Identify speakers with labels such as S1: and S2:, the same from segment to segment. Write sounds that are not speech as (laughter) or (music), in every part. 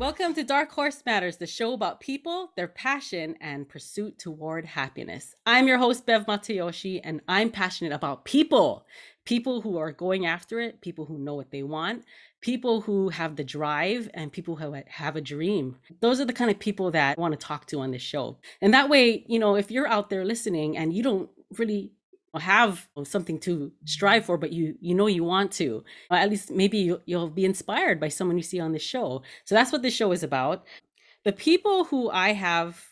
S1: Welcome to Dark Horse Matters, the show about people, their passion, and pursuit toward happiness. I'm your host, Bev Matayoshi, and I'm passionate about people people who are going after it, people who know what they want, people who have the drive, and people who have a dream. Those are the kind of people that I want to talk to on this show. And that way, you know, if you're out there listening and you don't really have something to strive for but you you know you want to. Or at least maybe you, you'll be inspired by someone you see on the show. So that's what this show is about. The people who i have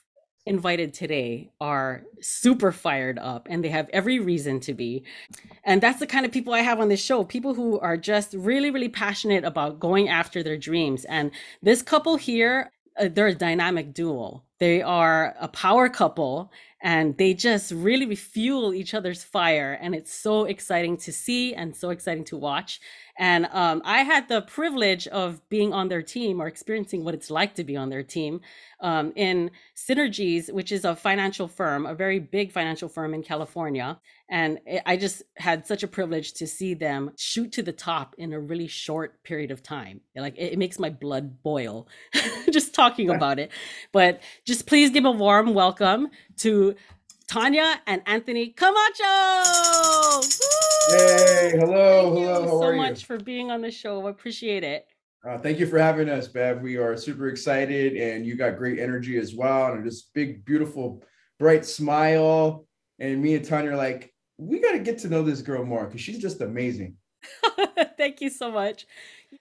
S1: invited today are super fired up and they have every reason to be. And that's the kind of people i have on this show people who are just really really passionate about going after their dreams. And this couple here uh, Uh, they're a dynamic duo. They are a power couple and they just really refuel each other's fire and it's so exciting to see and so exciting to watch and um, i had the privilege of being on their team or experiencing what it's like to be on their team um, in synergies which is a financial firm a very big financial firm in california. And i just had such a privilege to see them shoot to the top in a really short period of time. Like it, it makes my blood boil (laughs) just talking about it. But just please give a warm welcome to Tanya and Anthony Camacho.
S2: Hey, hello,
S1: thank
S2: hello.
S1: You so much for being on the show. I appreciate it.
S2: Uh, thank you for having us, Bev. We are super excited, and you got great energy as well, and this big, beautiful, bright smile. And me and Tanya are like, we got to get to know this girl more because she's just amazing. (laughs)
S1: Thank you so much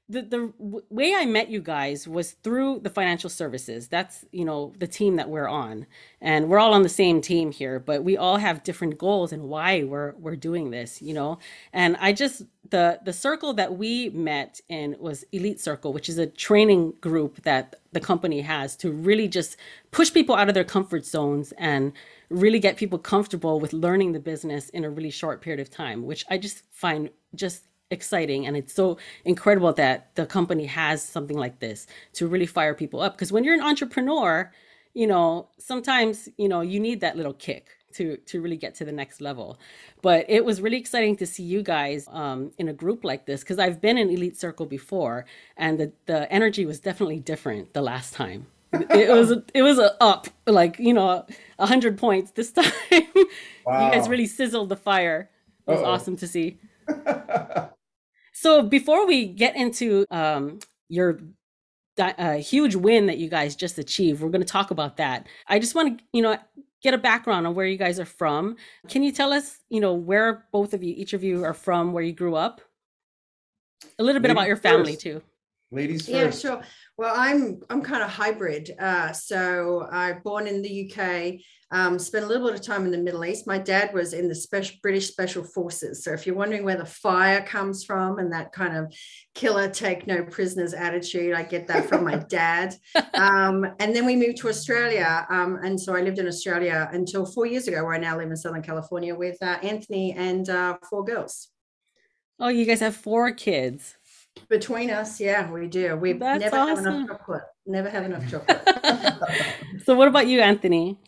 S1: the the way I met you guys was through the financial services. That's you know the team that we're on, and we're all on the same team here, but we all have different goals and why we're we're doing this. You know, and I just the the circle that we met in was Elite Circle, which is a training group that the company has to really just push people out of their comfort zones and really get people comfortable with learning the business in a really short period of time, which I just find just exciting and it's so incredible that the company has something like this to really fire people up. Because when you're an entrepreneur you know sometimes you know you need that little kick to to really get to the next level. But it was really exciting to see you guys um, in a group like this because i've been in elite circle before and the, the energy was definitely different the last time. It was it was a up like you know a hundred points this (laughs) time. Wow. you guys really sizzled the fire. It was Uh-oh. awesome to see (laughs) So before we get into um, your uh, huge win that you guys just achieved, we're going to talk about that. I just want to, you know, get a background on where you guys are from. Can you tell us, you know, where both of you, each of you, are from, where you grew up? A little bit Ladies about your family
S2: first.
S1: too.
S2: Ladies first.
S3: Yeah, sure. Well, I'm I'm kind of hybrid. Uh, so I born in the UK, um, spent a little bit of time in the Middle East. My dad was in the special British Special Forces. So if you're wondering where the fire comes from and that kind of killer take no prisoners attitude, I get that from my (laughs) dad. Um, and then we moved to Australia, um, and so I lived in Australia until four years ago, where I now live in Southern California with uh, Anthony and uh, four girls.
S1: Oh, you guys have four kids.
S3: Between us, yeah, we do. We never awesome. have enough chocolate. Never have enough chocolate. (laughs)
S1: so, what about you, Anthony?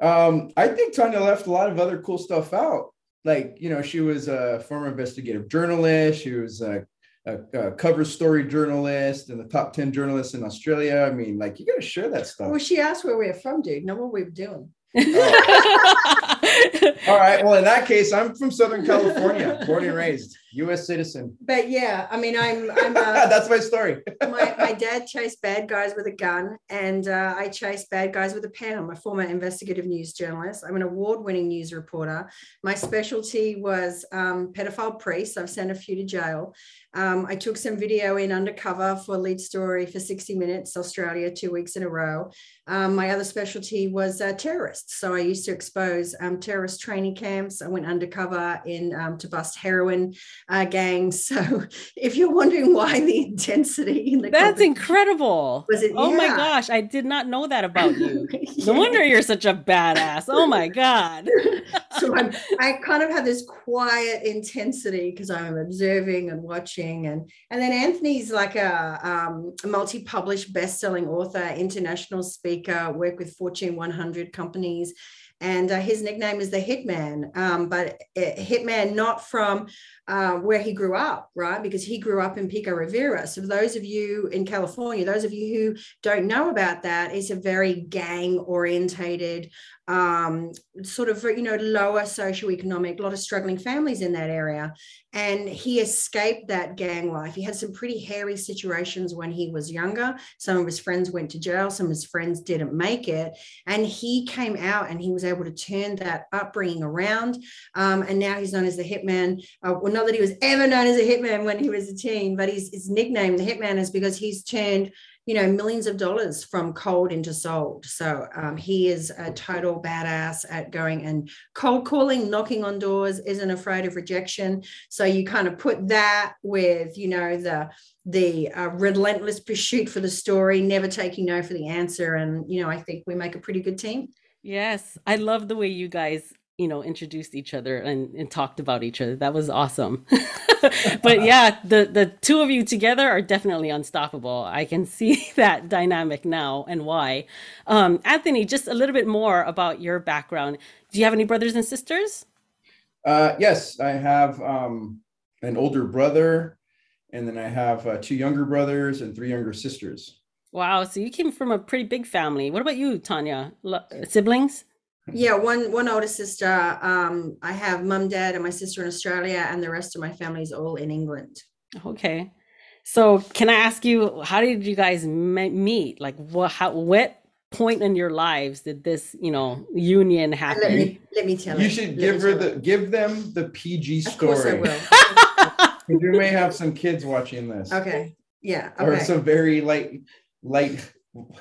S2: Um, I think Tanya left a lot of other cool stuff out. Like, you know, she was a former investigative journalist. She was a, a, a cover story journalist and the top 10 journalists in Australia. I mean, like, you got to share that stuff.
S3: Well, she asked where we are from, dude. Know what we were doing.
S2: Oh. (laughs) All right. Well, in that case, I'm from Southern California, born and raised, U.S. citizen.
S3: But yeah, I mean, I'm. I'm (laughs)
S2: That's my story. (laughs)
S3: my, my dad chased bad guys with a gun, and uh, I chased bad guys with a pen. I'm a former investigative news journalist. I'm an award-winning news reporter. My specialty was um, pedophile priests. I've sent a few to jail. Um, I took some video in undercover for lead story for 60 Minutes Australia two weeks in a row. Um, my other specialty was uh, terrorists. So I used to expose um, terrorist training camps. I went undercover in um, to bust heroin uh, gangs. (laughs) So if you're wondering why the intensity in the
S1: that's incredible. Was it? Oh yeah. my gosh, I did not know that about you. (laughs) yeah. No wonder you're such a badass. Oh my (laughs) god.
S3: so I'm, I kind of have this quiet intensity because I'm observing and watching, and and then Anthony's like a, um, a multi-published best-selling author, international speaker, work with Fortune 100 companies and uh, his nickname is the Hitman. Um, but uh, Hitman not from uh, where he grew up, right? Because he grew up in Pico Rivera. So, those of you in California, those of you who don't know about that, it's a very gang orientated, um, sort of, you know, lower socioeconomic, a lot of struggling families in that area. And he escaped that gang life. He had some pretty hairy situations when he was younger. Some of his friends went to jail, some of his friends didn't make it. And he came out and he was able to turn that upbringing around. Um, and now he's known as the Hitman. Uh, well, not that he was ever known as a hitman when he was a teen, but his, his nickname, the Hitman, is because he's turned you know millions of dollars from cold into sold. So um, he is a total badass at going and cold calling knocking on doors isn't afraid of rejection. So you kind of put that with you know the the uh, relentless pursuit for the story never taking no for the answer. And you know i think we make a pretty good team.
S1: Yes. I love the way you guys you know introduced each other and, and talked about each other. That was awesome. (laughs) But yeah the the two of you together are definitely unstoppable. I can see (laughs) that dynamic now and why. Um, anthony just a little bit more about your background. Do you have any brothers and sisters?
S2: Uh, yes i have um, an older brother and then i have uh, two younger brothers and three younger sisters.
S1: Wow so you came from a pretty big family. What about you tanya? Siblings
S3: yeah, one one older sister. Um, I have mum, dad, and my sister in Australia, and the rest of my family is all in England.
S1: Okay, so can I ask you, how did you guys meet? Like, what how what point in your lives did this you know union happen?
S3: Let me, let me tell
S2: you.
S3: You
S2: should give her the give them the PG story.
S3: Of course, I will. (laughs)
S2: you may have some kids watching this.
S3: Okay. Yeah.
S2: Okay. Or some very light light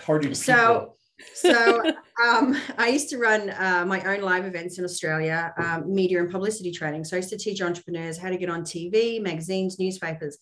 S2: hearted.
S3: So so (laughs) um, I used to run uh, my own live events in Australia, um, media and publicity training. So I used to teach entrepreneurs how to get on TV, magazines, newspapers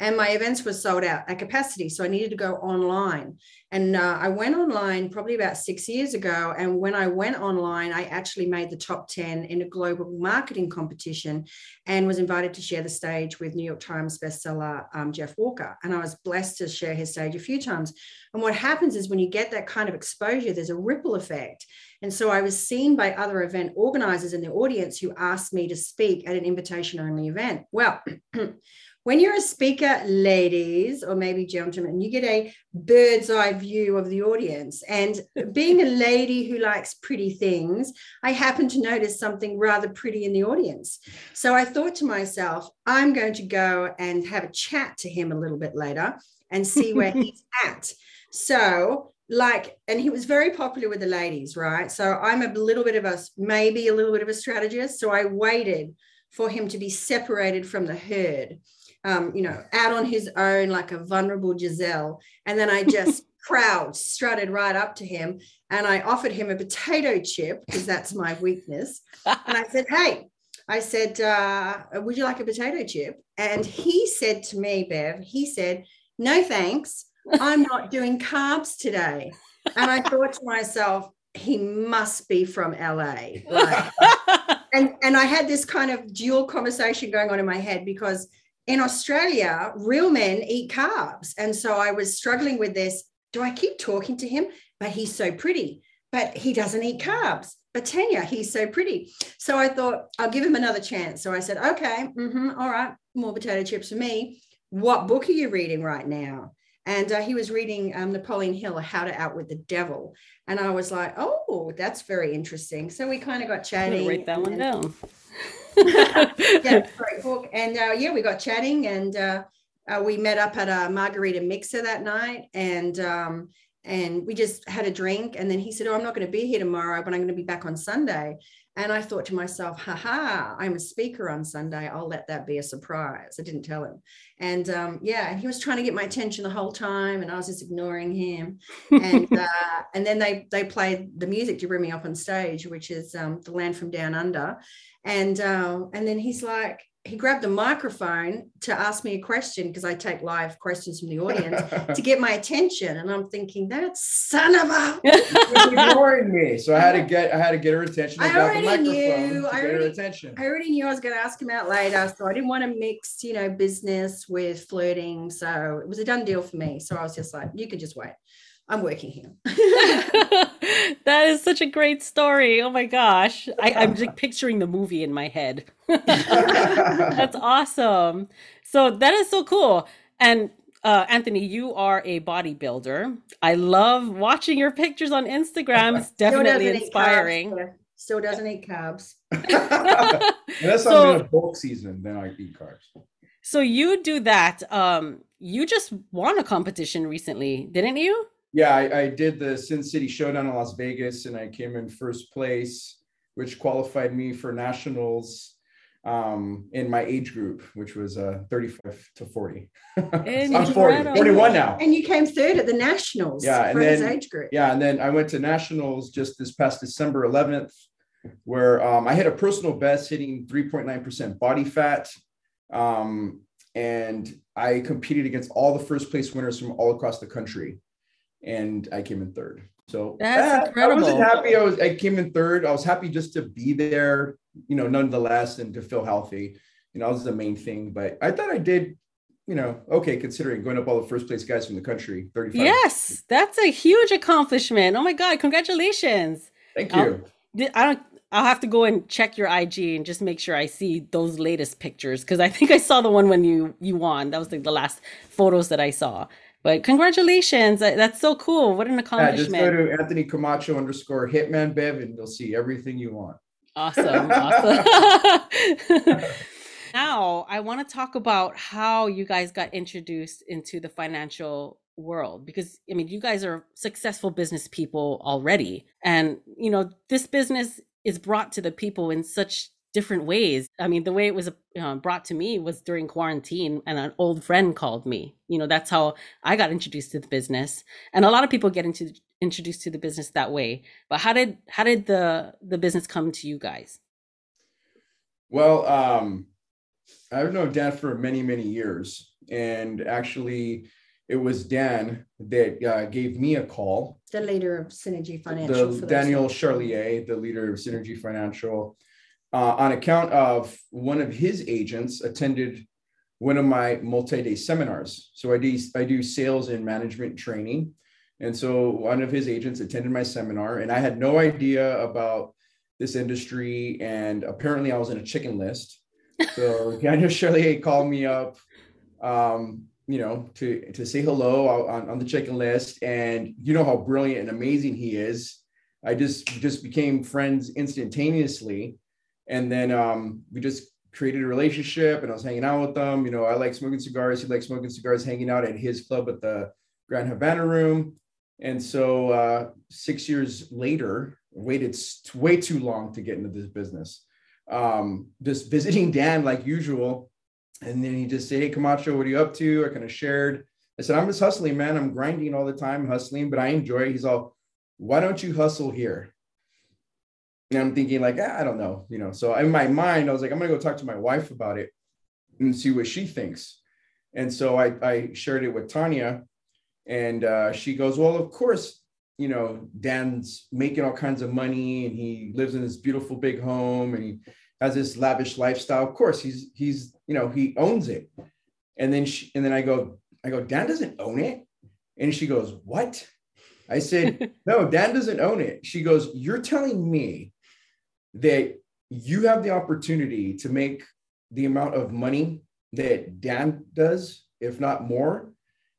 S3: and my events were sold out at capacity so i needed to go online. And uh, i went online probably about six years ago and when i went online i actually made the top 10 in a global marketing competition and was invited to share the stage with new york times bestseller um, jeff walker. And i was blessed to share his stage a few times. And what happens is when you get that kind of exposure there's a ripple effect. And so I was seen by other event organizers in the audience who asked me to speak at an invitation only event. Well, (clears throat) when you're a speaker, ladies, or maybe gentlemen, you get a bird's eye view of the audience. And being a lady who likes pretty things, I happened to notice something rather pretty in the audience. So I thought to myself, I'm going to go and have a chat to him a little bit later and see where (laughs) he's at. So like and he was very popular with the ladies right so i'm a little bit of a maybe a little bit of a strategist so i waited for him to be separated from the herd um, you know, out on his own like a vulnerable Giselle. And then I just (laughs) crowd strutted right up to him and I offered him a potato chip because that's my weakness. And I (laughs) said, Hey, I said, uh, Would you like a potato chip? And he said to me, Bev, he said, No, thanks. I'm not doing carbs today. And I thought to myself, he must be from LA. Like, (laughs) and, and I had this kind of dual conversation going on in my head because in Australia, real men eat carbs. And so I was struggling with this. Do I keep talking to him? But he's so pretty, but he doesn't eat carbs. But Tanya, he's so pretty. So I thought I'll give him another chance. So I said, okay, mm-hmm, all right, more potato chips for me. What book are you reading right now? And uh, he was reading um, Napoleon Hill, How to Outwit the Devil. And I was like, oh, that's very interesting. So we kind of got chatting.
S1: Write that one down.
S3: Yeah, great book. And uh, yeah, we got chatting and uh, uh, we met up at a margarita mixer that night and um, and we just had a drink. And then he said, Oh, I'm not going to be here tomorrow, but I'm going to be back on Sunday. And I thought to myself, haha, I'm a speaker on Sunday. I'll let that be a surprise. I didn't tell him. And um, yeah, he was trying to get my attention the whole time, and I was just ignoring him. And (laughs) uh, and then they they played the music to bring me up on stage, which is um, the Land from Down Under. And uh, and then he's like, he grabbed a microphone to ask me a question because I take live questions from the audience to (laughs) get my attention. And I'm thinking, that son of a (laughs)
S2: ignoring me. So I had to (laughs) get I had to get her attention.
S3: I, I already knew I already, attention. I already knew I was going to ask him out later. So I didn't want to mix, you know, business with flirting. So it was a done deal for me. So I was just like, you can just wait. I'm working here. (laughs)
S1: that is such a great story. Oh my gosh. I, I'm (laughs) just picturing the movie in my head. (laughs) That's awesome. So that is so cool. And uh, Anthony, you are a bodybuilder. I love watching your pictures on Instagram. It's definitely inspiring.
S3: Carbs, Still doesn't eat carbs.
S2: Unless so, I'm in a bulk season, then I eat carbs.
S1: So you do that. Um, you just won a competition recently, didn't you?
S2: Yeah, I, I did the Sin City Showdown in Las Vegas, and I came in first place, which qualified me for nationals um, in my age group, which was uh, 35 to 40. (laughs) I'm 40, 41 now.
S3: And you came third at the nationals
S2: yeah, and then,
S3: age group.
S2: Yeah, and then I went to nationals just this past December 11th, where um, I hit a personal best hitting 3.9% body fat. Um, and I competed against all the first place winners from all across the country. And I came in third. So
S1: that's incredible.
S2: I wasn't happy. I was I came in third. I was happy just to be there, you know, nonetheless, and to feel healthy. You know, that was the main thing. But I thought I did, you know, okay, considering going up all the first place guys from the country, 35.
S1: Yes, that's a huge accomplishment. Oh my God, congratulations.
S2: Thank you.
S1: Um, I don't I'll have to go and check your IG and just make sure I see those latest pictures because I think I saw the one when you you won. That was like the last photos that I saw. But congratulations. That's so cool. What an accomplishment.
S2: Yeah, just go to Anthony Camacho underscore Hitman Bev and you'll see everything you want.
S1: Awesome. (laughs) awesome. (laughs) now, I want to talk about how you guys got introduced into the financial world because I mean, you guys are successful business people already. And, you know, this business is brought to the people in such different ways. I mean, the way it was uh, brought to me was during quarantine, and an old friend called me. You know, that's how I got introduced to the business, and a lot of people get into introduced to the business that way. But how did how did the the business come to you guys?
S2: Well, um, I've known Dan for many many years, and actually. It was Dan that uh, gave me a call.
S3: The leader of Synergy Financial.
S2: The Daniel Charlier, the leader of Synergy Financial uh, on account of one of his agents attended one of my multi-day seminars. So I do I do sales and management training, and so one of his agents attended my seminar, and I had no idea about this industry, and apparently I was in a chicken list. So (laughs) Daniel Charlier called me up, um, you know, to to say hello on, on the chicken list, and you know how brilliant and amazing he is. I just just became friends instantaneously and then um, we just created a relationship and I was hanging out with them. You know, I like smoking cigars. He likes smoking cigars, hanging out at his club at the Grand Havana room. And so uh, six years later, waited way too long to get into this business. Um, just visiting Dan like usual. And then he just said, Hey, Camacho, what are you up to? I kind of shared. I said, I'm just hustling, man. I'm grinding all the time, hustling, but I enjoy it. He's all, why don't you hustle here? And I'm thinking like, ah, I don't know, you know. So in my mind, I was like, I'm gonna go talk to my wife about it and see what she thinks. And so I, I shared it with Tanya, and uh, she goes, well, of course, you know, Dan's making all kinds of money, and he lives in this beautiful big home, and he has this lavish lifestyle. Of course, he's he's you know he owns it. And then she, and then I go, I go, Dan doesn't own it, and she goes, what? I said, (laughs) no, Dan doesn't own it. She goes, you're telling me that you have the opportunity to make the amount of money that Dan does, if not more.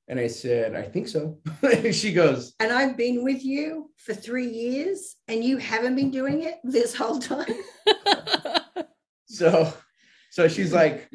S2: And I said, I think so. (laughs) she goes,
S3: And I've been with you for three years and you haven't been doing it this whole time. (laughs)
S2: so, so she's like,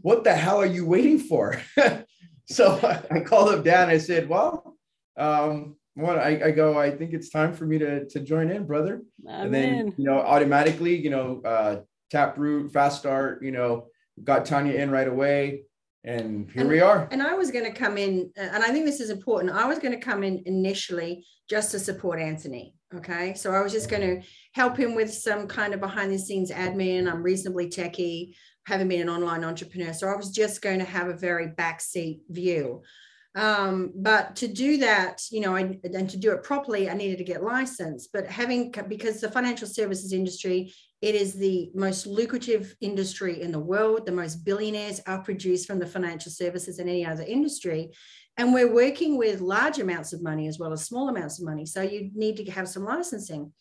S2: What the hell are you waiting for? (laughs) so I called up Dan. I said, Well, um, well, I, I go, I think it's time for me to, to join in, brother. Amen. And then, you know, automatically, you know, uh, Taproot, Fast Start, you know, got Tanya in right away. And here
S3: and,
S2: we are.
S3: And I was going to come in, and I think this is important. I was going to come in initially just to support Anthony. Okay. So I was just going to help him with some kind of behind the scenes admin. I'm reasonably techie, having been an online entrepreneur. So I was just going to have a very backseat view. Um, but to do that, you know, I, and to do it properly, I needed to get licensed. But having, because the financial services industry, it is the most lucrative industry in the world. The most billionaires are produced from the financial services and any other industry. And we're working with large amounts of money as well as small amounts of money. So you need to have some licensing.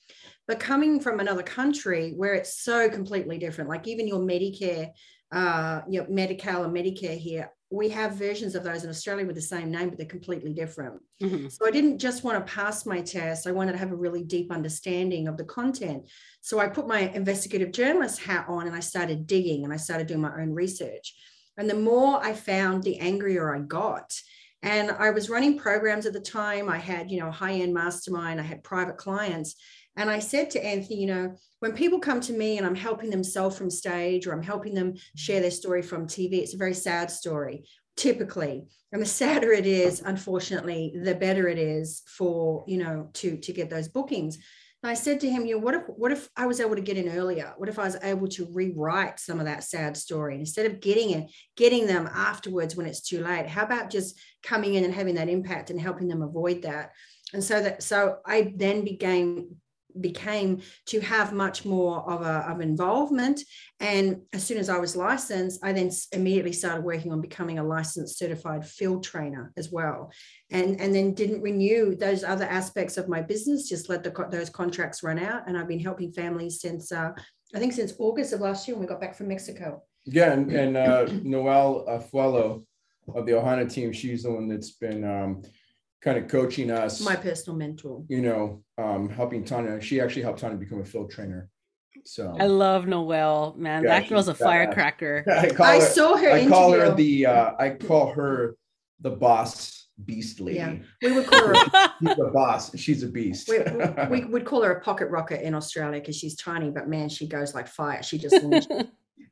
S3: But coming from another country where it's so completely different, like even your Medicare, uh, your Medi-Cal and Medicare here, we have versions of those in Australia with the same name, but they're completely different. Mm-hmm. So I didn't just want to pass my test. I wanted to have a really deep understanding of the content. So I put my investigative journalist hat on and I started digging and I started doing my own research. And the more I found, the angrier I got. And I was running programs at the time. I had, you know, high end mastermind, I had private clients. And I said to Anthony, you know, when people come to me and I'm helping them sell from stage or I'm helping them share their story from TV, it's a very sad story, typically. And the sadder it is, unfortunately, the better it is for, you know, to, to get those bookings. And I said to him, you know, what if what if I was able to get in earlier? What if I was able to rewrite some of that sad story and instead of getting it, getting them afterwards when it's too late? How about just coming in and having that impact and helping them avoid that? And so that so I then began became to have much more of a of involvement. And as soon as i was licensed i then immediately started working on becoming a licensed certified field trainer as well. And and then didn't renew those other aspects of my business just let the, those contracts run out. And i've been helping families since uh, i think since august of last year when we got back from mexico.
S2: Yeah and, and uh, Noelle afuelo of the ohana team she's the one that's been um, kind of coaching us.
S3: My personal mentor.
S2: You know, um, helping Tanya. She actually helped Tanya become a field trainer. So
S1: I love Noelle, man. Yeah, that girl's a firecracker. (laughs)
S3: I, I her, saw her.
S2: I call her the. Uh, I call her the boss beast lady. Yeah,
S3: we would call her. (laughs)
S2: she's a boss. She's a beast.
S3: we, we, (laughs) would call her a pocket rocket in Australia because she's tiny, but man, she goes like fire. She just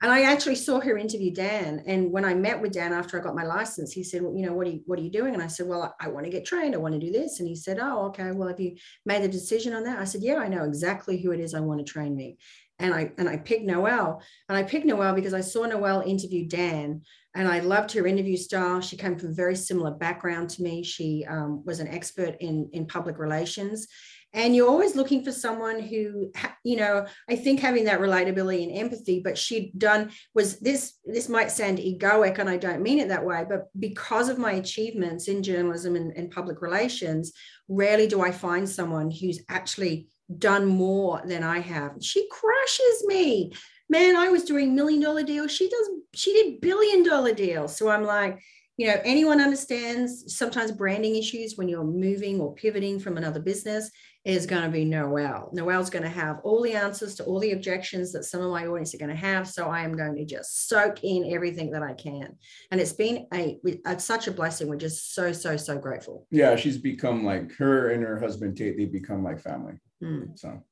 S3: and I actually saw her interview Dan. And when I met with Dan after I got my license, he said, well, you know, what are you, what are you doing? And I said, well, I, I want to get trained. I want to do this. And he said, oh, okay. Well, have you made a decision on that? I said, yeah, I know exactly who it is I want to train me. And I, and I picked Noelle and I picked Noelle because I saw Noelle interview Dan and I loved her interview style. She came from a very similar background to me. She um, was an expert in, in public relations and you're always looking for someone who you know i think having that relatability and empathy but she'd done was this this might sound egoic and i don't mean it that way but because of my achievements in journalism and, and public relations rarely do i find someone who's actually done more than i have. She crushes me. Man i was doing million dollar deals. She does she did billion dollar deals. So i'm like you know anyone understands sometimes branding issues when you're moving or pivoting from another business is going to be Noelle. Noelle's going to have all the answers to all the objections that some of my audience are going to have. So I am going to just soak in everything that I can. And it's been a, a such a blessing. We're just so, so, so grateful.
S2: Yeah, she's become like her and her husband Tate, they become like family. Mm. So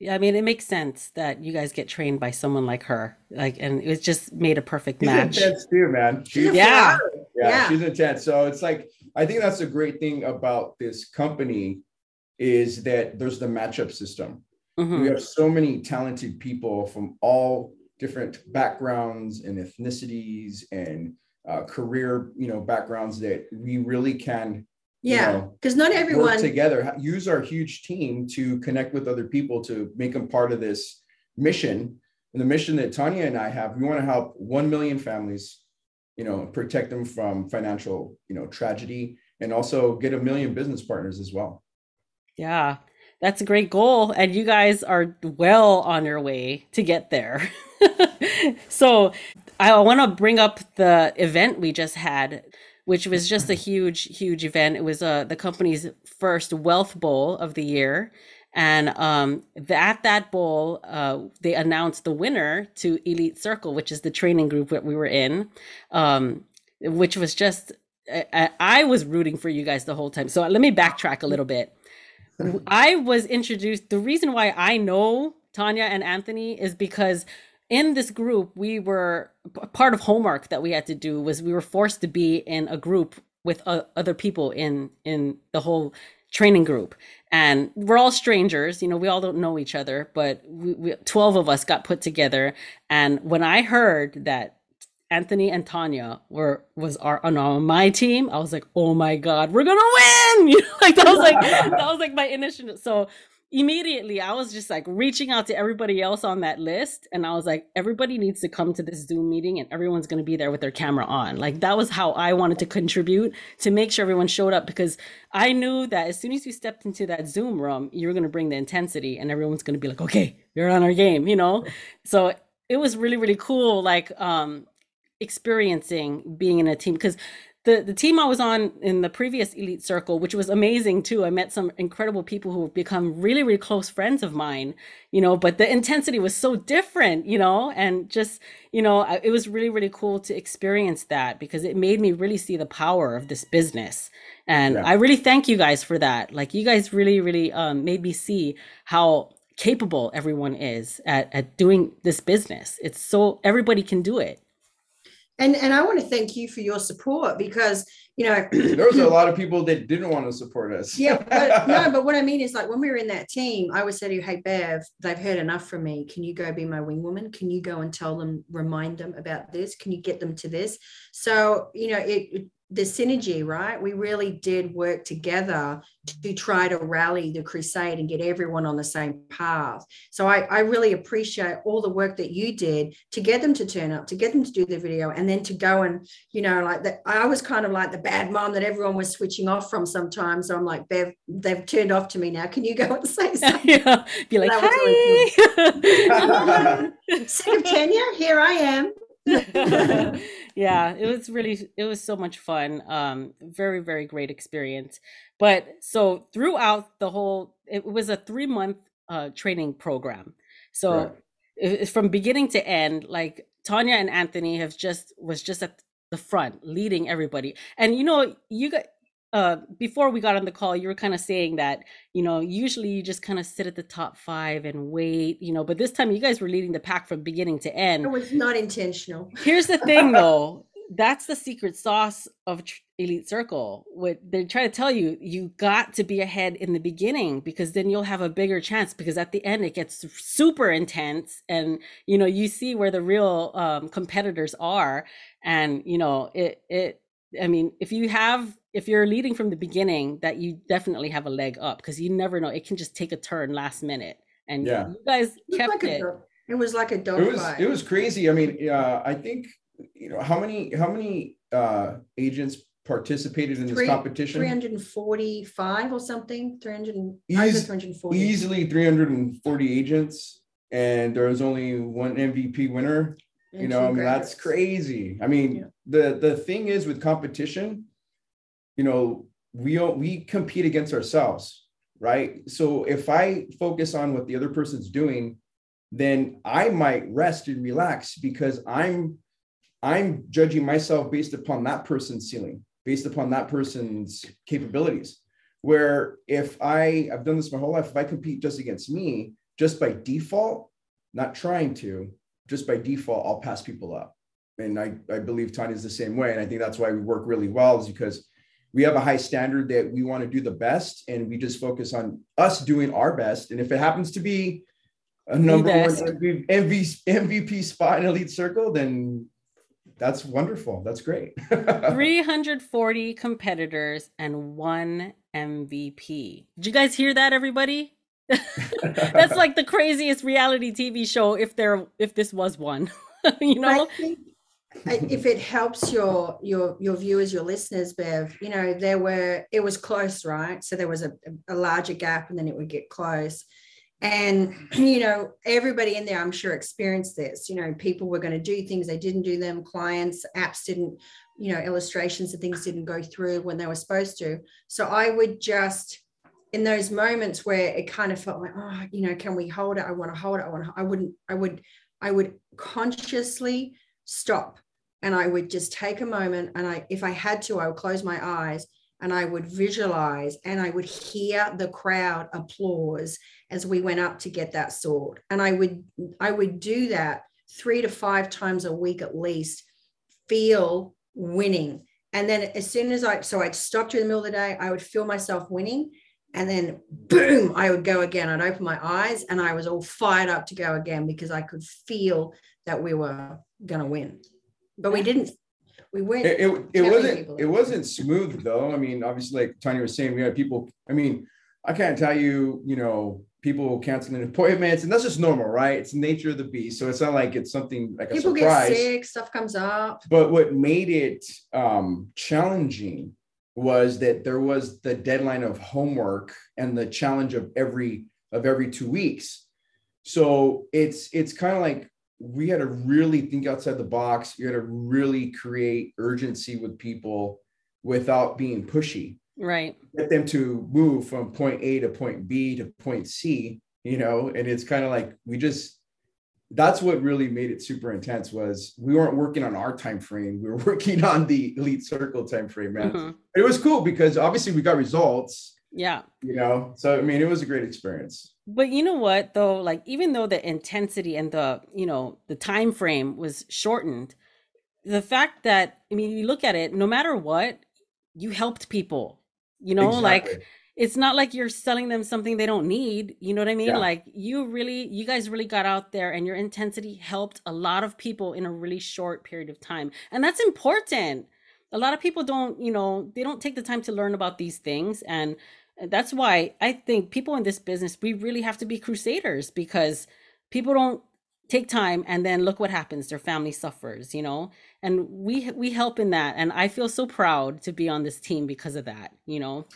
S1: yeah, I mean, it makes sense that you guys get trained by someone like her. Like, and it was just made a perfect she's match.
S2: Intense too, man.
S1: She's, yeah.
S2: Yeah, yeah, she's intense. So it's like I think that's a great thing about this company is that there's the matchup system. Mm-hmm. We have so many talented people from all different backgrounds and ethnicities and uh, career, you know, backgrounds that we really can
S3: yeah because not everyone
S2: together use our huge team to connect with other people to make them part of this mission and the mission that tanya and i have we want to help 1 million families you know protect them from financial you know tragedy and also get a million business partners as well
S1: yeah, that's a great goal. And you guys are well on your way to get there. (laughs) so I want to bring up the event we just had, which was just a huge, huge event. It was uh, the company's first Wealth Bowl of the year. And um, at that bowl, uh, they announced the winner to Elite Circle, which is the training group that we were in, um, which was just, I, I was rooting for you guys the whole time. So let me backtrack a little bit. (laughs) I was introduced. The reason why I know Tanya and Anthony is because in this group, we were part of homework that we had to do was we were forced to be in a group with uh, other people in in the whole training group and we're all strangers you know we all don't know each other but we, we 12 of us got put together and when i heard that Anthony and Tanya were was our on my team, I was like, oh my god, we're gonna win! (laughs) You know, like that was like that was like my initial. So immediately I was just like reaching out to everybody else on that list. And I was like, everybody needs to come to this Zoom meeting and everyone's going to be there with their camera on. Like that was how I wanted to contribute to make sure everyone showed up because I knew that as soon as you stepped into that Zoom room, you were going to bring the intensity and everyone's going to be like, okay, you're on our game, you know? (laughs) So it was really, really cool. Like, um, experiencing being in a team because the the team I was on in the previous elite circle, which was amazing too. I met some incredible people who have become really, really close friends of mine, you know, but the intensity was so different, you know, and just, you know, it was really, really cool to experience that because it made me really see the power of this business. And yeah. I really thank you guys for that. Like you guys really, really um, made me see how capable everyone is at, at doing this business. It's so everybody can do it
S3: and and I want to thank you for your support because you know (clears throat)
S2: there was a lot of people that didn't want to support us.
S3: yeah, but (laughs) no, but what I mean is like when we were in that team, I would say to you, "Hey Bev, they've heard enough from me. Can you go be my wing woman? Can you go and tell them, remind them about this? Can you get them to this?" So you know, it, it the synergy, right? We really did work together to try to rally the crusade and get everyone on the same path. So I, I, really appreciate all the work that you did to get them to turn up, to get them to do the video, and then to go and, you know, like that. I was kind of like the bad mom that everyone was switching off from sometimes. So I'm like, Bev, they've turned off to me now. Can you go and say (laughs) something? yeah.
S1: Be like, hi. (laughs)
S3: Sick of Tanya, here I am. (laughs)
S1: yeah, it was really it was so much fun. Um very very great experience. But so throughout the whole it was a 3 month uh training program. So right. it, from beginning to end like Tanya and Anthony have just was just at the front leading everybody. And you know, you got uh before we got on the call you were kind of saying that you know usually you just kind of sit at the top five and wait you know but this time you guys were leading the pack from beginning to end.
S3: It was not intentional.
S1: Here's the thing (laughs) though. That's the secret sauce of elite circle. What they try to tell you you got to be ahead in the beginning because then you'll have a bigger chance because at the end it gets super intense and you know you see where the real um, competitors are and you know it it I mean, if you have if you're leading from the beginning, that you definitely have a leg up because you never know. It can just take a turn last minute. And yeah. you guys kept it.
S3: Like it was like a dog
S2: it was fight. it was crazy. I mean, uh, I think you know how many how many uh, agents participated in Three, this competition
S3: 345 or something 300
S2: Eas- 340 easily 340 agents and there was only one mvp winner and you know I mean, that's crazy i mean yeah. the the thing is with competition you know we we compete against ourselves right? So if i focus on what the other person's doing then i might rest and relax because i'm i'm judging myself based upon that person's ceiling based upon that person's capabilities. Where if i i've done this my whole life if i compete just against me just by default not trying to just by default i'll pass people up. And i i believe is the same way. And i think that's why we work really well is because we have a high standard that we want to do the best and we just focus on us doing our best. And if it happens to be a number one MVP, MVP spot in elite circle then that's wonderful. That's great. (laughs)
S1: 340 competitors and one mvp did you guys hear that everybody? (laughs) That's like the craziest reality tv show if there if this was one. (laughs) You know?
S3: I think, if it helps your your your viewers your listeners bev you know there were it was close right? So there was a, a larger gap and then it would get close. And you know everybody in there i'm sure experienced this. You know people were going to do things they didn't do them. Clients apps didn't you know illustrations and things didn't go through when they were supposed to. So i would just in those moments where it kind of felt like oh you know can we hold it? I want to hold it. I want to i wouldn't i would i would consciously stop and I would just take a moment and I if I had to I would close my eyes and I would visualize and I would hear the crowd applause as we went up to get that sword. And I would I would do that 3 to 5 times a week at least feel winning. And then as soon as I so I'd stop during the middle of the day I would feel myself winning and then boom I would go again. I'd open my eyes and I was all fired up to go again because I could feel that we were going to win but we didn't. We went.
S2: It, it, it wasn't
S3: people
S2: it wasn't smooth though. I mean, obviously, like Tanya was saying, we had people. I mean, I can't tell you, you know, people canceling appointments, and that's just normal, right? It's the nature of the beast. So it's not like it's something like a
S3: people get sick. Stuff comes up.
S2: But what made it um, challenging was that there was the deadline of homework and the challenge of every of every two weeks. So it's it's kind of like we had to really think outside the box. You had to really create urgency with people without being pushy.
S1: Right.
S2: Get them to move from point A to point B to point C, you know, and it's kind of like we just that's what really made it super intense was we weren't working on our time frame we were (laughs) working on the elite circle time frame man
S1: Mhm.
S2: it was cool because obviously we got results
S1: Yeah.
S2: you know so i mean it was a great experience
S1: But you know what though, like even though the intensity and the, you know, the time frame was shortened, the fact that I mean, you look at it, no matter what, you helped people. You know, like it's not like you're selling them something they don't need. You know what I mean?
S2: Yeah.
S1: Like you really, you guys really got out there and your intensity helped a lot of people in a really short period of time. And that's important. A lot of people don't, you know, they don't take the time to learn about these things. And that's why I think people in this business, we really have to be crusaders because people don't take time and then look what happens their family suffers you know and we we help in that and i feel so proud to be on this team because of that you know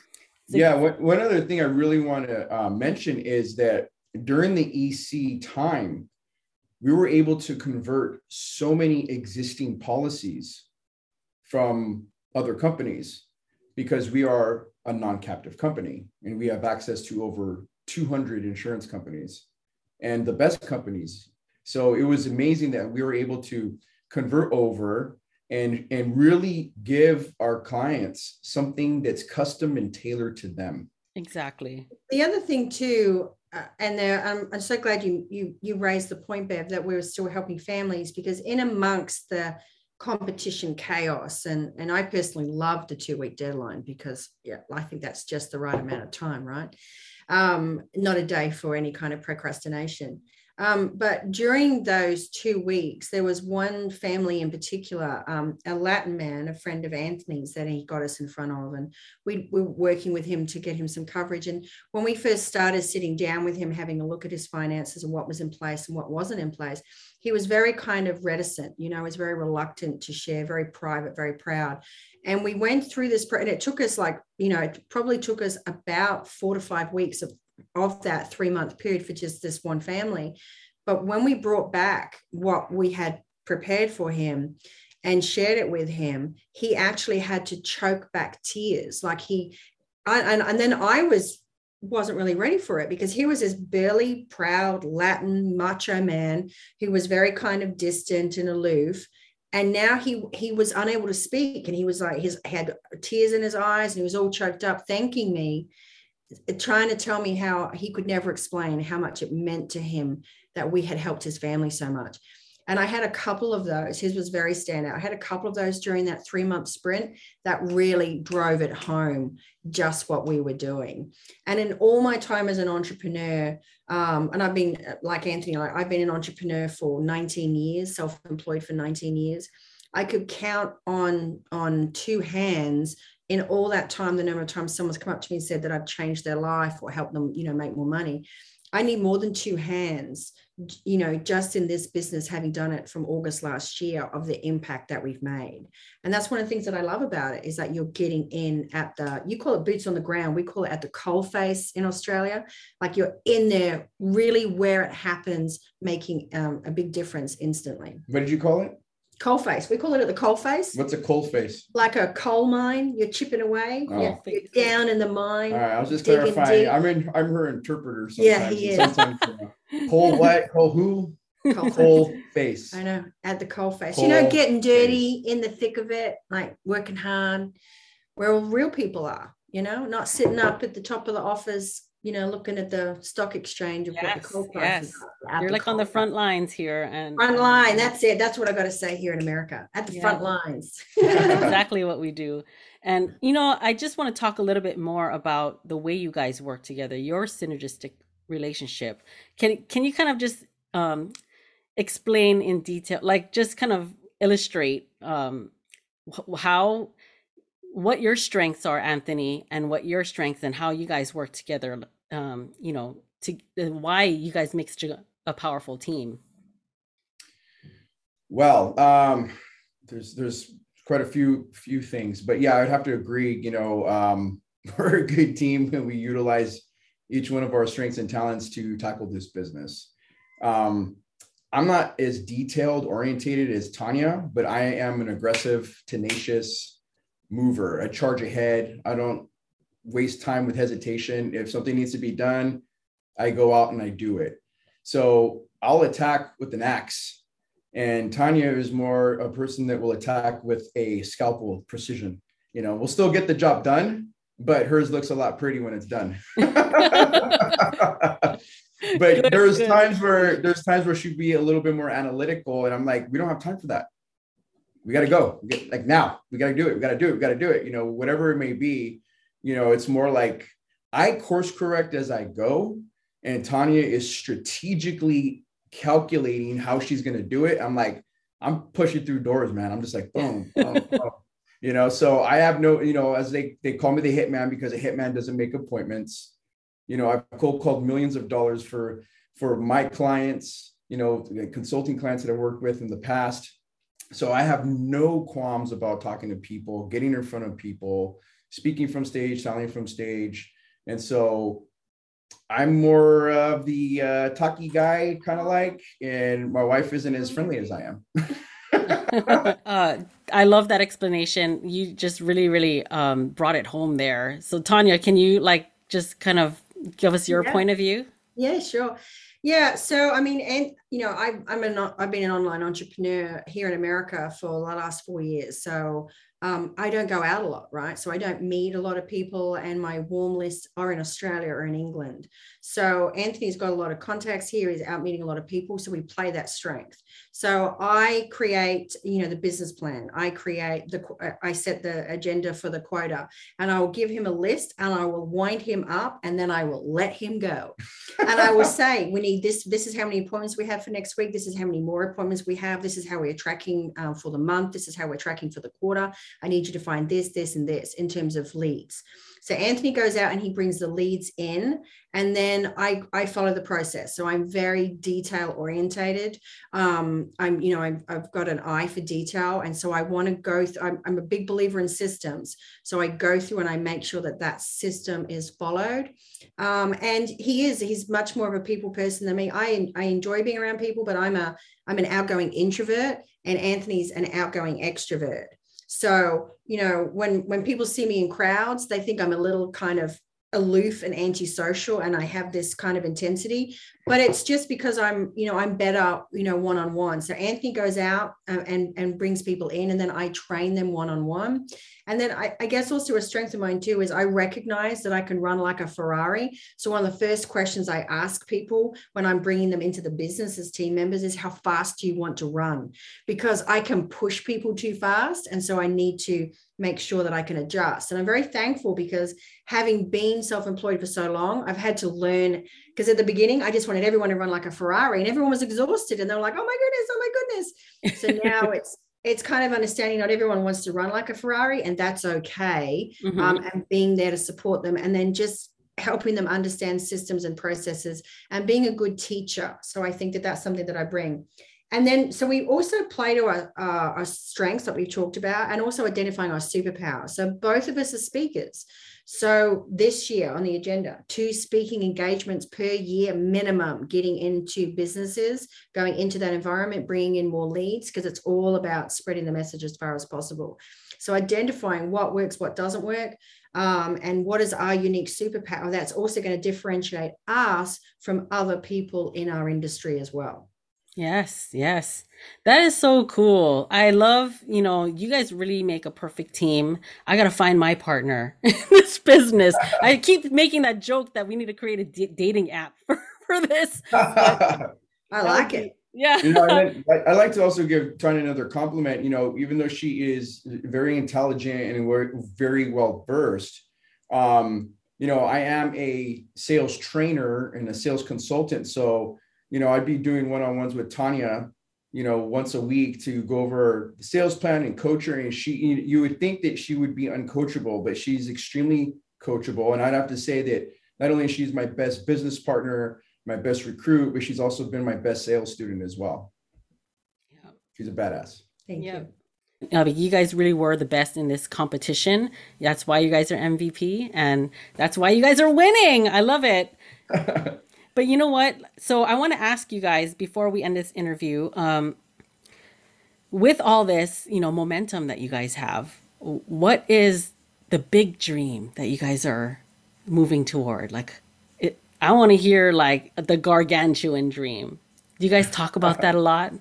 S1: So-
S2: yeah one, one other thing i really want to uh, mention is that during the ec time we were able to convert so many existing policies from other companies because we are a non-captive company and we have access to over 200 insurance companies and the best companies. So it was amazing that we were able to convert over and and really give our clients something that's custom and tailored to them.
S1: Exactly.
S3: The other thing too, uh, and there, I'm, I'm so glad you you you raised the point, Bev, that we're still helping families because in amongst the competition chaos, and and I personally love the two week deadline because yeah, I think that's just the right amount of time, right? Um, not a day for any kind of procrastination. Um, but during those two weeks, there was one family in particular, um, a Latin man, a friend of Anthony's, that he got us in front of, and we, we were working with him to get him some coverage. And when we first started sitting down with him, having a look at his finances and what was in place and what wasn't in place, he was very kind of reticent, you know, was very reluctant to share, very private, very proud. And we went through this, and it took us like, you know, it probably took us about four to five weeks of, of that three month period for just this one family. But when we brought back what we had prepared for him, and shared it with him, he actually had to choke back tears. Like he, I, and, and then I was wasn't really ready for it because he was this burly, proud Latin macho man who was very kind of distant and aloof. And now he he was unable to speak, and he was like his had tears in his eyes, and he was all choked up, thanking me, trying to tell me how he could never explain how much it meant to him that we had helped his family so much. And I had a couple of those. His was very standout. I had a couple of those during that three month sprint that really drove it home just what we were doing. And in all my time as an entrepreneur, um, and I've been like Anthony, like I've been an entrepreneur for 19 years, self employed for 19 years. I could count on on two hands in all that time the number of times someone's come up to me and said that I've changed their life or helped them, you know, make more money. I need more than two hands, you know, just in this business, having done it from August last year, of the impact that we've made. And that's one of the things that I love about it is that you're getting in at the, you call it boots on the ground, we call it at the coal face in Australia. Like you're in there, really where it happens, making um, a big difference instantly.
S2: what did you call it
S3: Coal face, we call it at the coal face,
S2: what's a coal face
S3: like a coal mine. You're chipping away,
S2: Oh.
S3: you're, you're down in the mine.
S2: all right i was just
S3: Digging
S2: clarifying. I'm in i'm her interpreter sometimes
S3: Yeah, he
S2: and
S3: is.
S2: sometimes, uh, you (laughs) know, what? Cold who?
S3: Coal face.
S2: face
S3: I know, at the coal face. you know, getting dirty in the thick of it, like working hard, where all real people are, you know, not sitting up at the top of the office, you know, looking at the stock exchange of what the coal prices
S1: yes.
S3: are.
S1: you're like on the front lines here and
S3: front line. That's it. That's what I got to say here in America at the
S1: Yeah.
S3: front lines. (laughs) (laughs)
S1: Exactly what we do. And you know, I just want to talk a little bit more about the way you guys work together, your synergistic relationship. Can can you kind of just um explain in detail, like just kind of illustrate um, how what your strengths are, Anthony, and what your strengths and how you guys work together. Um, you know, to why you guys make such a, a powerful team.
S2: Well, um, there's there's quite a few few things, but yeah, I'd have to agree. You know, um, (laughs) we're a good team and we utilize each one of our strengths and talents to tackle this business. Um, I'm not as detailed orientated as Tanya, but I am an aggressive, tenacious mover. I charge ahead. I don't waste time with hesitation. If something needs to be done, I go out and I do it. So I'll attack with an axe. And Tanya is more a person that will attack with a scalpel precision. You know, we'll still get the job done, but hers looks a lot pretty when it's done. (laughs) but there's times where there's times where she'd be a little bit more analytical, and I'm like, we don't have time for that. We got to go. Get, like now, we got to do it. We got to do it. We got to do it. You know, whatever it may be. You know, it's more like I course correct as I go, and Tanya is strategically calculating how she's going to do it. I'm like, I'm pushing through doors, man. I'm just like, boom, boom, (laughs) boom. You know, so I have no, you know, as they they call me the hitman because a hitman doesn't make appointments you know i've cold called millions of dollars for for my clients you know consulting clients that i've worked with in the past so i have no qualms about talking to people getting in front of people speaking from stage telling from stage and so i'm more of the uh, talky guy kind of like and my wife isn't as friendly as i am (laughs)
S1: uh, I love that explanation. You just really, really um, brought it home there. So, Tanya, can you like just kind of give us your yeah. point of view?
S3: Yeah, sure. Yeah, so I mean, and you know, I, I'm an I've been an online entrepreneur here in America for the last four years. So um, I don't go out a lot, right? So I don't meet a lot of people, and my warm lists are in Australia or in England. So Anthony's got a lot of contacts here. He's out meeting a lot of people. So we play that strength. So I create, you know, the business plan. I create the, I set the agenda for the quota, and I will give him a list, and I will wind him up, and then I will let him go. and I will (laughs) say, we need this. This is how many appointments we have for next week. This is how many more appointments we have. This is how we're tracking um, for the month. This is how we're tracking for the quarter I need you to find this, this, and this in terms of leads. So Anthony goes out and he brings the leads in, and then I, I follow the process. So I'm very detail orientated. Um, I'm, you know, I've, I've got an eye for detail. And so I want to go through, I'm, I'm a big believer in systems. So I go through and I make sure that that system is followed. Um, and he is, he's much more of a people person than me. I, I enjoy being around people, but I'm a, I'm an outgoing introvert and Anthony's an outgoing extrovert. So, you know, when when people see me in crowds, they think I'm a little kind of aloof and antisocial and I have this kind of intensity, but it's just because I'm, you know, I'm better, you know, one on one. So Anthony goes out uh, and and brings people in, and then I train them one on one. And then I, I, guess also a strength of mine too is I recognize that I can run like a Ferrari. So one of the first questions I ask people when I'm bringing them into the business as team members is how fast do you want to run? Because I can push people too fast, and so I need to make sure that I can adjust. And I'm very thankful because having been self employed for so long, I've had to learn. Because at the beginning, I just wanted everyone to run like a Ferrari and everyone was exhausted and they're like, oh my goodness, oh my goodness. So (laughs) now it's, it's kind of understanding not everyone wants to run like a Ferrari and that's okay. Mm-hmm. Um, and being there to support them and then just helping them understand systems and processes and being a good teacher. So I think that that's something that I bring. And then, so we also play to our, our strengths that we've talked about and also identifying our superpower. So both of us are speakers. So this year on the agenda, two speaking engagements per year minimum, getting into businesses, going into that environment, bringing in more leads, because it's all about spreading the message as far as possible. So identifying what works, what doesn't work, um, and what is our unique superpower that's also going to differentiate us from other people in our industry as well.
S1: Yes, yes. That is so cool. I love, you know, you guys really make a perfect team. I got to find my partner (laughs) in this business. I keep making that joke that we need to create a d- dating app (laughs) for, for this. (laughs)
S3: I like it.
S1: Yeah.
S2: you know, I, I, like to also give Tanya another compliment. You know, even though she is very intelligent and very well versed, um, you know, I am a sales trainer and a sales consultant. So, you know, I'd be doing one-on-ones with Tanya you know, once a week to go over the sales plan and coach her. And she, you would think that she would be uncoachable, but she's extremely coachable. And I'd have to say that not only she's my best business partner, my best recruit, but she's also been my best sales student as well. Yeah. She's a badass.
S3: Thank
S1: Yeah.
S3: you.
S1: Uh, but you guys really were the best in this competition. That's why you guys are MVP, and that's why you guys are winning. I love it. (laughs) But you know what? So I want to ask you guys before we end this interview, um, with all this, you know, momentum that you guys have, what is the big dream that you guys are moving toward? Like, it, I want to hear like the gargantuan dream. Do you guys talk about that a (laughs) lot?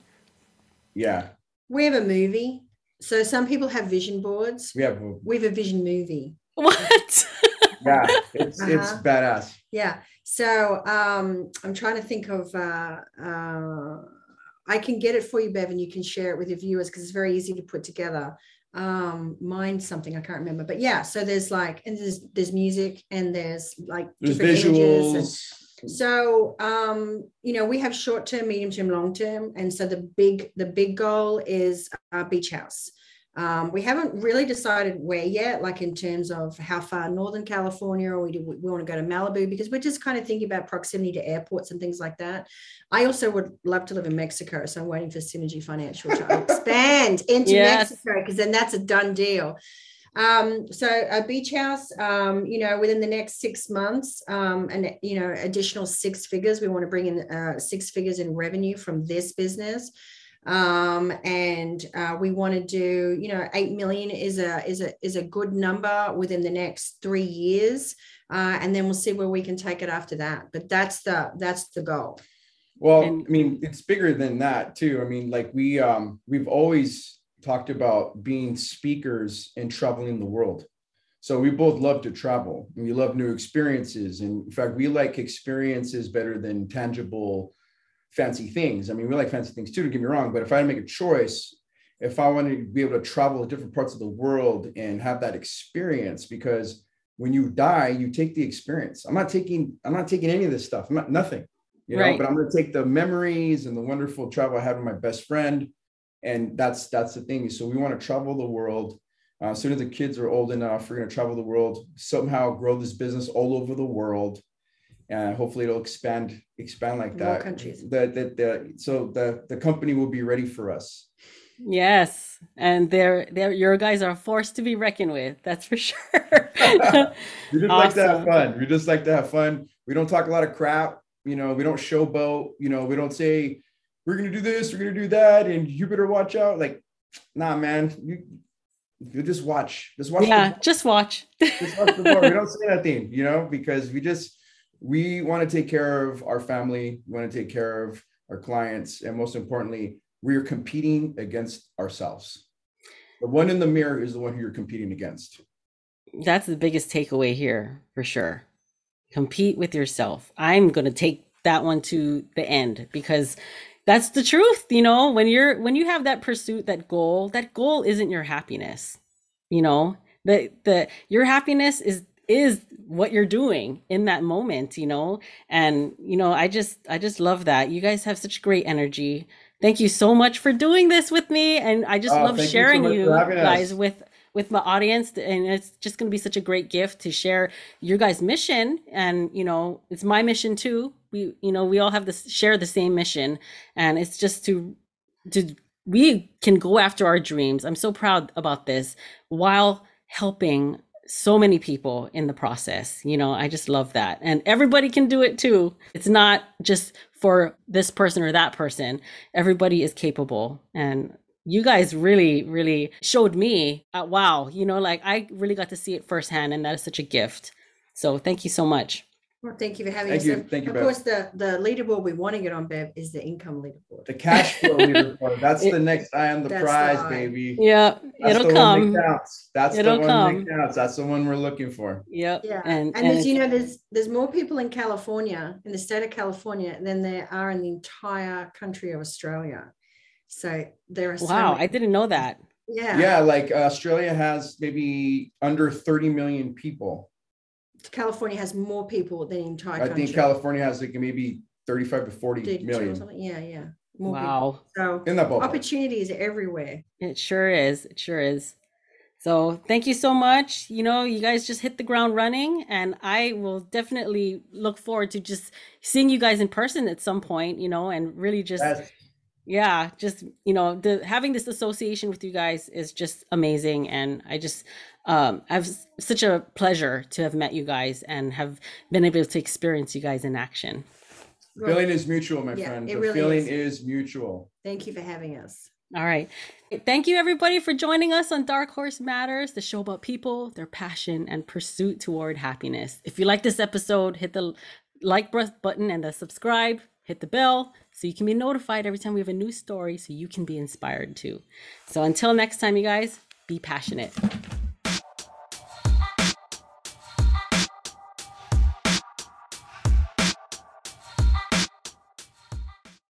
S2: yeah.
S3: We have a movie. So some people have vision boards.
S2: We have, a-
S3: We have a vision movie. (laughs)
S1: What?
S2: yeah, it's, it's
S3: Uh-huh.
S2: badass.
S3: Yeah. So um, I'm trying to think of. Uh, uh, I can get it for you, Bev, and you can share it with your viewers because it's very easy to put together. Um, mind something I can't remember, but yeah. So there's like, and there's there's music and there's like
S2: There's
S3: different images. and-
S2: visuals.
S3: so um, you know, we have short term, medium term, long term, and so the big the big goal is beach house. Um, we haven't really decided where yet, like in terms of how far Northern California, or we do we want to go to Malibu because we're just kind of thinking about proximity to airports and things like that. I also would love to live in Mexico, so I'm waiting for Synergy Financial to (laughs) expand into
S1: Yes.
S3: Mexico because then that's a done deal. Um, so a beach house, um, you know, within the next six months, um, and you know, additional six figures. We want to bring in uh, six figures in revenue from this business, um, and uh, we want to do, you know, eight million is a is a is a good number within the next three years, uh, and then we'll see where we can take it after that. But that's the that's the goal.
S2: Well,
S1: And-
S2: I mean, it's bigger than that too. I mean, like we um we've always talked about being speakers and traveling the world. So we both love to travel and we love new experiences. And in fact, we like experiences better than tangible fancy things. I mean, we like fancy things too, to get me wrong, but if I had to make a choice, if I wanted to be able to travel to different parts of the world and have that experience, because when you die, you take the experience. I'm not taking, I'm not taking any of this stuff. I'm not nothing you know
S1: Right.
S2: but i'm going to take the memories and the wonderful travel i had with my best friend and that's that's the thing so we want to travel the world uh, as soon as the kids are old enough we're going to travel the world somehow grow this business all over the world and hopefully it'll expand expand like that.
S3: More
S2: that
S3: countries.
S2: the, the, the, so the the company will be ready for us
S1: Yes, and they're they're your guys are forced to be reckoned with. That's for sure. (laughs)
S2: we just like to have fun we just like to have fun we don't talk a lot of crap you know we don't showboat you know we don't say we're gonna do this we're gonna do that and you better watch out like nah man you you just watch just watch
S1: yeah,
S2: the,
S1: just watch.
S2: just watch the ball. we don't say nothing you know because we just we want to take care of our family we want to take care of our clients and most importantly we are competing against ourselves the one in the mirror is the one who you're competing against
S1: That's the biggest takeaway here for sure. Compete with yourself. I'm going to take that one to the end because that's the truth, you know, when you're when you have that pursuit, that goal, that goal isn't your happiness. You know, the the your happiness is is what you're doing in that moment, you know? And you know, I just I just love that. You guys have such great energy. Thank you so much for doing this with me and I just
S2: Oh,
S1: love
S2: thank you so
S1: sharing you,
S2: for having us.
S1: guys with with my audience and it's just going to be such a great gift to share your guys mission and you know it's my mission too we you know we all have this share the same mission and it's just to to we can go after our dreams i'm so proud about this while helping so many people in the process you know i just love that. And everybody can do it too. It's not just for this person or that person. Everybody is capable. And you guys really really showed me uh, wow you know like i really got to see it firsthand and that is such a gift. So thank you so much
S3: Well, thank you for having
S2: Thank
S3: us.
S2: you. Thank you,
S3: Of
S2: Bev.
S3: course, the the leaderboard we want to get on, Bev, is the income leaderboard.
S2: the cash flow (laughs) leaderboard that's
S1: It-
S2: the next eye on the
S3: That's the
S2: prize baby
S1: yeah
S2: That's
S1: it'll
S2: the
S1: come
S2: One that counts. That's
S1: It'll
S2: the one
S1: come.
S2: that counts. That's the one we're looking for.
S1: yep
S3: Yeah,
S1: and
S3: and,
S1: and
S3: as you know, there's there's more people in California, in the state of California, than there are in the entire country of Australia. So there are so
S1: wow
S3: many-
S1: i didn't know that
S3: yeah,
S2: Yeah, like uh, Australia has maybe under 30 million people.
S3: California has more people than the entire
S2: I
S3: country.
S2: think California has like maybe 35 to 40
S3: Did or
S2: million.
S3: something? Yeah, yeah. more people.
S1: Wow.
S3: So
S2: In that ballpark.
S3: opportunities everywhere.
S1: It sure is. It sure is. So thank you so much. You know, you guys just hit the ground running, and I will definitely look forward to just seeing you guys in person at some point. You know, and really just
S2: That's-
S1: yeah, just you know, the having this association with you guys is just amazing, and I just um, I have such a pleasure to have met you guys and have been able to experience you guys in action.
S2: feeling is mutual, my
S3: Yeah,
S2: friend.
S3: it
S2: The
S3: really
S2: feeling
S3: is.
S2: is mutual.
S3: Thank you for having us.
S1: All right. Thank you, everybody, for joining us on Dark Horse Matters, the show about people, their passion, and pursuit toward happiness. If you like this episode, hit the like button and the subscribe, hit the bell so you can be notified every time we have a new story so you can be inspired too. So until next time, you guys, be passionate.